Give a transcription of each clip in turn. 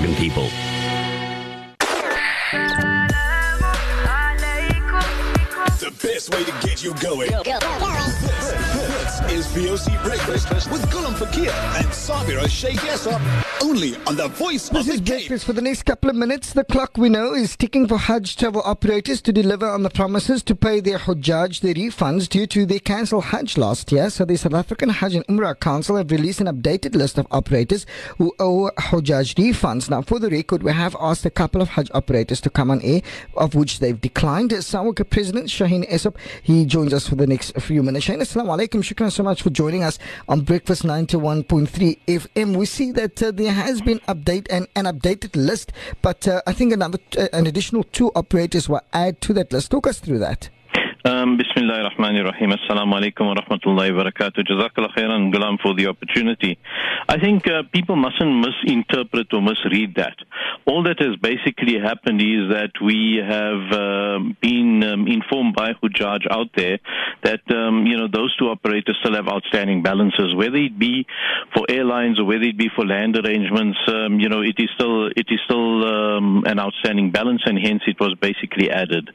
bargain people. The best way to get you going. This is VOC Breakfast with Gulam Fakir and Sabira Sheikh Yasab. Only on the voice This of is the breakfast for the next couple of minutes. The clock we know is ticking for Hajj travel operators to deliver on the promises to pay their Hujjaj their refunds due to their cancelled Hajj last year. So the South African Hajj and Umrah Council have released an updated list of operators who owe Hujjaj refunds. Now, for the record, we have asked a couple of Hajj operators to come on air, of which they've declined. Sahuc President Shaheen Essop, he joins us for the next few minutes. Shaheen, assalamu alaikum. Shukran so much for joining us on Breakfast 91.3 FM. We see that uh, there has been update and an updated list, but uh, I think another uh, an additional two operators were added to that list. Talk us through that. Um, Bismillah ar-Rahman ar-Rahim. Assalamu alaikum wa rahmatullahi wa barakatuh. Jazakallah khairan, Gulam, for the opportunity. I think uh, people mustn't misinterpret or misread that. All that has basically happened is that we have um been um, informed by Hujjaj out there that, um, you know, those two operators still have outstanding balances, whether it be for airlines or whether it be for land arrangements, um, you know, it is still, it is still um, an outstanding balance and hence it was basically added.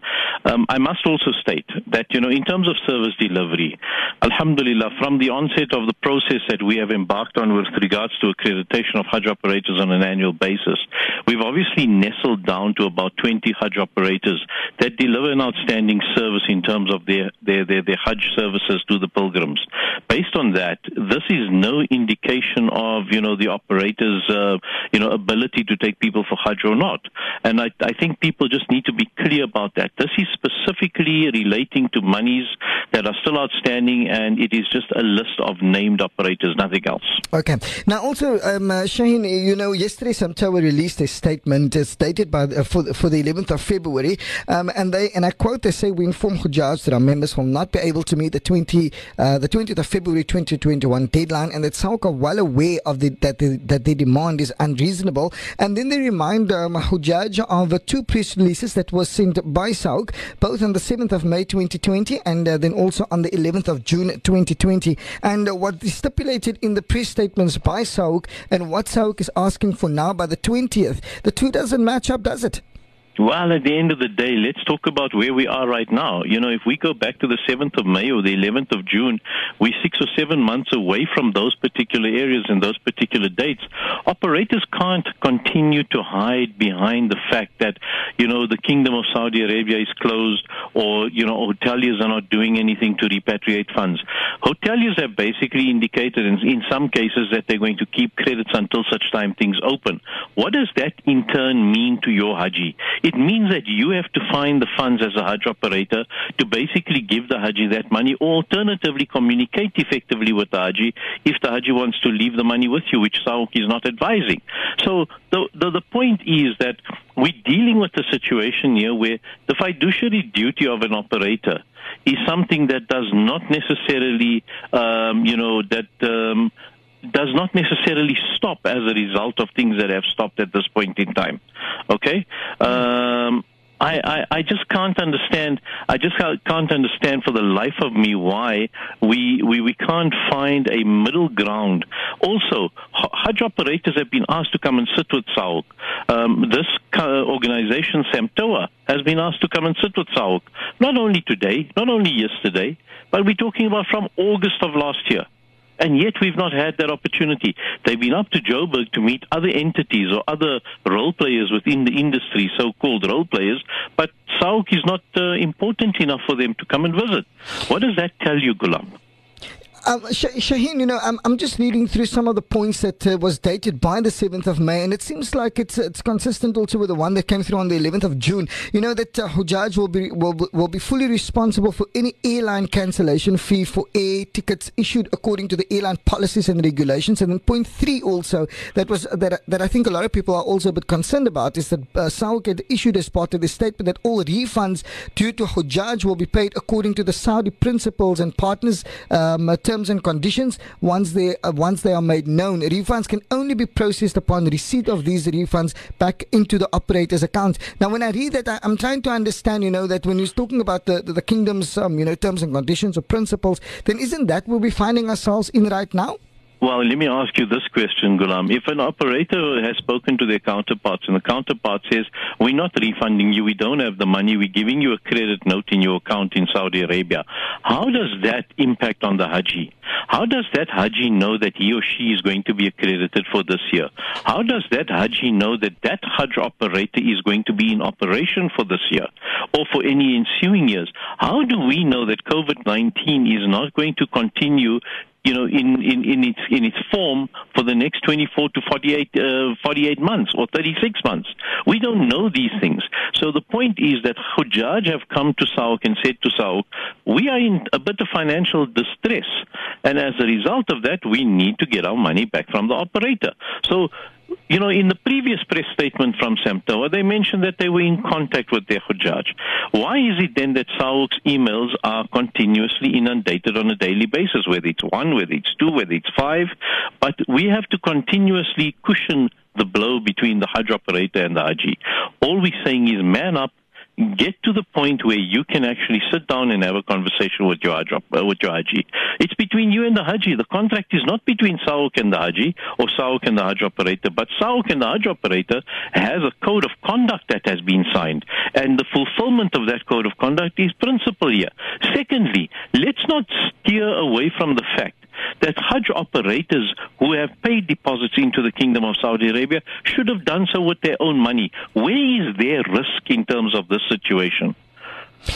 I must also state that, you know, in terms of service delivery, Alhamdulillah, from the onset of the process that we have embarked on with regards to accreditation of Hajj operators on an annual basis, we've obviously nestled down to about 20 Hajj operators that deliver an outstanding service in terms of their, their, their, their Hajj services to the pilgrims. Based on that, this is no indication of, you know, the operators, uh, you know, ability to take people for Hajj or not. And I, I think people just need to be clear about that. This is specifically relating to monies that are still outstanding, and it is just a list of named operators, nothing else. Okay. Now, also, um, uh, Shaheen, you know, yesterday Samtoa released a statement. It's dated by uh, for, for the 11th of February, um, and they and I quote: "They say we inform Hujjaj that our members will not be able to meet the 20 uh, the 20th of February 2021 deadline, and that Sahuc are well aware of the that the, that their demand is unreasonable." And then they remind um, Hujjaj of uh, two press releases that were sent by Sahuc, both on the 7th of May 2020 and uh, then also on the 11th of June 2020. And uh, what is stipulated in the press statements by Sahuc and what Sahuc is asking for now by the 20th, the two doesn't match up, does it? Well, at the end of the day, let's talk about where we are right now. You know, if we go back to the 7th of May or the 11th of June, we're six or seven months away from those particular areas and those particular dates. Operators can't continue to hide behind the fact that, you know, the Kingdom of Saudi Arabia is closed or, you know, hoteliers are not doing anything to repatriate funds. Hoteliers have basically indicated in, in some cases that they're going to keep credits until such time things open. What does that in turn mean to your Haji? It means that you have to find the funds as a Hajj operator to basically give the Haji that money or alternatively communicate effectively with the Haji if the Haji wants to leave the money with you, which Sahuc is not advising. So the, the, the point is that we're dealing with a situation here where the fiduciary duty of an operator is something that does not necessarily, um, you know, that um, does not necessarily stop as a result of things that have stopped at this point in time. Okay? Um, I, I, I just can't understand. I just can't understand for the life of me why we, we, we can't find a middle ground. Also, Hajj operators have been asked to come and sit with Sahuc. Um, this organization, Samtoa, has been asked to come and sit with Sahuc. Not only today, not only yesterday, but we're talking about from August of last year. And yet we've not had that opportunity. They've been up to Joburg to meet other entities or other role players within the industry, so-called role players, but Sahuc is not uh, important enough for them to come and visit. What does that tell you, Gulam? Um, Sh- Shaheen, you know, I'm, I'm just reading through some of the points that uh, was dated by the 7th of May, and it seems like it's it's consistent also with the one that came through on the 11th of June. You know that uh, Hujjaj will be will, will be fully responsible for any airline cancellation fee for air tickets issued according to the airline policies and regulations. And then point three also that was that that I think a lot of people are also a bit concerned about is that uh, had issued as part of the statement that all refunds due to Hujjaj will be paid according to the Saudi principles and partners um, terms and conditions once they uh, once they are made known. Refunds can only be processed upon receipt of these refunds back into the operator's account. Now, when I read that, I, I'm trying to understand, you know, that when you're talking about the the, the kingdom's um, you know terms and conditions or principles, then isn't that where we're finding ourselves in right now? Well, let me ask you this question, Gulam. If an operator has spoken to their counterparts and the counterpart says, we're not refunding you, we don't have the money, we're giving you a credit note in your account in Saudi Arabia, how does that impact on the Haji? How does that Haji know that he or she is going to be accredited for this year? How does that Haji know that that Hajj operator is going to be in operation for this year or for any ensuing years? How do we know that COVID-19 is not going to continue you know, in, in, in its in its form for the next 24 to 48, uh, 48 months or 36 months. We don't know these things. So the point is that Hujjaj have come to Sahuc and said to Sahuc, we are in a bit of financial distress. And as a result of that, we need to get our money back from the operator. So you know, in the previous press statement from SAMTOA, they mentioned that they were in contact with their Hujjaj. Why is it then that Sahuc's emails are continuously inundated on a daily basis, whether it's one, whether it's two, whether it's five? But we have to continuously cushion the blow between the Hajj operator and the Haji. All we're saying is man up, get to the point where you can actually sit down and have a conversation with your, uh, with your Haji. It's between you and the Haji. The contract is not between Sahuc and the Haji or Sahuc and the Hajj operator, but Sahuc and the Hajj operator has a code of conduct that has been signed. And the fulfillment of that code of conduct is principle here. Secondly, let's not steer away from the fact that Hajj operators who have paid deposits into the Kingdom of Saudi Arabia should have done so with their own money. Where is their risk in terms of this situation?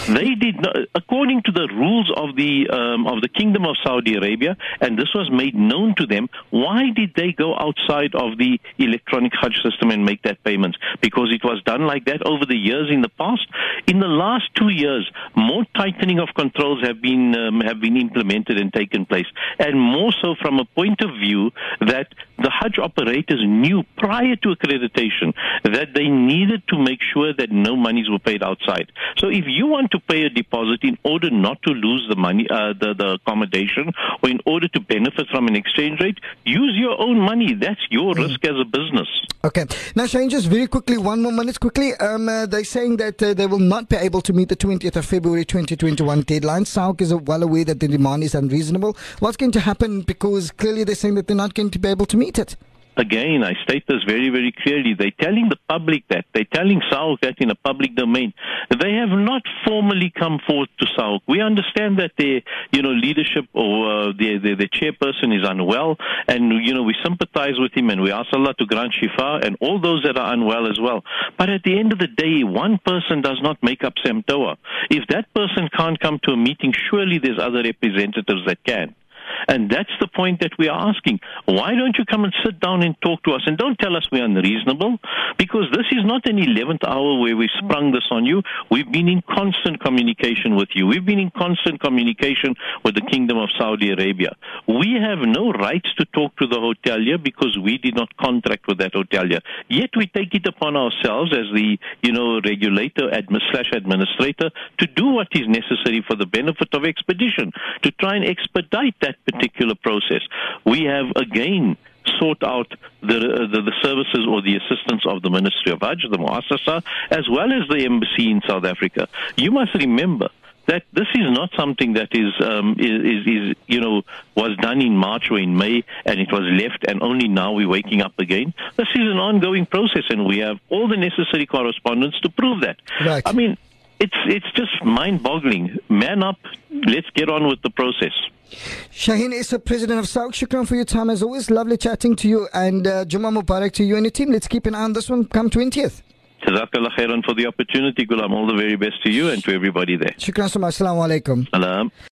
They did not, according to the rules of the um, of the Kingdom of Saudi Arabia, and this was made known to them. Why did they go outside of the electronic Hajj system and make that payment? Because it was done like that over the years in the past. In the last two years, more tightening of controls have been um, have been implemented and taken place, and more so from a point of view that the Hajj operators knew prior to accreditation that they needed to make sure that no monies were paid outside. So if you want to pay a deposit in order not to lose the money, uh, the, the accommodation, or in order to benefit from an exchange rate, use your own money. That's your mm. risk as a business. Okay. Now, Shaheen, just very quickly, one more minute quickly. Um, uh, they're saying that uh, they will not be able to meet the 20th of February 2021 deadline. Sahuc is well aware that the demand is unreasonable. What's going to happen? Because clearly they're saying that they're not going to be able to meet it again, I state this very, very clearly. They're telling the public that. They're telling Sahuc that in a public domain. They have not formally come forth to Sahuc. We understand that their, you know, leadership or uh, their, their, their chairperson is unwell, and, you know, we sympathize with him and we ask Allah to grant shifa and all those that are unwell as well. But at the end of the day, one person does not make up SAMTOA. If that person can't come to a meeting, surely there's other representatives that can. And that's the point that we are asking. Why don't you come and sit down and talk to us? And don't tell us we're unreasonable, because this is not an 11th hour where we sprung this on you. We've been in constant communication with you. We've been in constant communication with the Kingdom of Saudi Arabia. We have no rights to talk to the hotelier because we did not contract with that hotelier. Yet we take it upon ourselves as the, you know, regulator slash administrator to do what is necessary for the benefit of expedition, to try and expedite that particular process. We have again sought out the, the, the, services or the assistance of the Ministry of Hajj, the Muassasa, as well as the embassy in South Africa. You must remember that this is not something that is, um, is, is, is, you know, was done in March or in May and it was left and only now we're waking up again. This is an ongoing process and we have all the necessary correspondence to prove that. Right. I mean, it's, it's just mind-boggling. Man up. Let's get on with the process. Shaheen Essop, President of Sahuc, shukran for your time as always. Lovely chatting to you and uh, Juma Mubarak to you and your team. Let's keep an eye on this one come 20th. Jazakallah khairan for the opportunity, Gulam. All the very best to you and to everybody there. Shukran so much. Assalamu alaikum. Salam.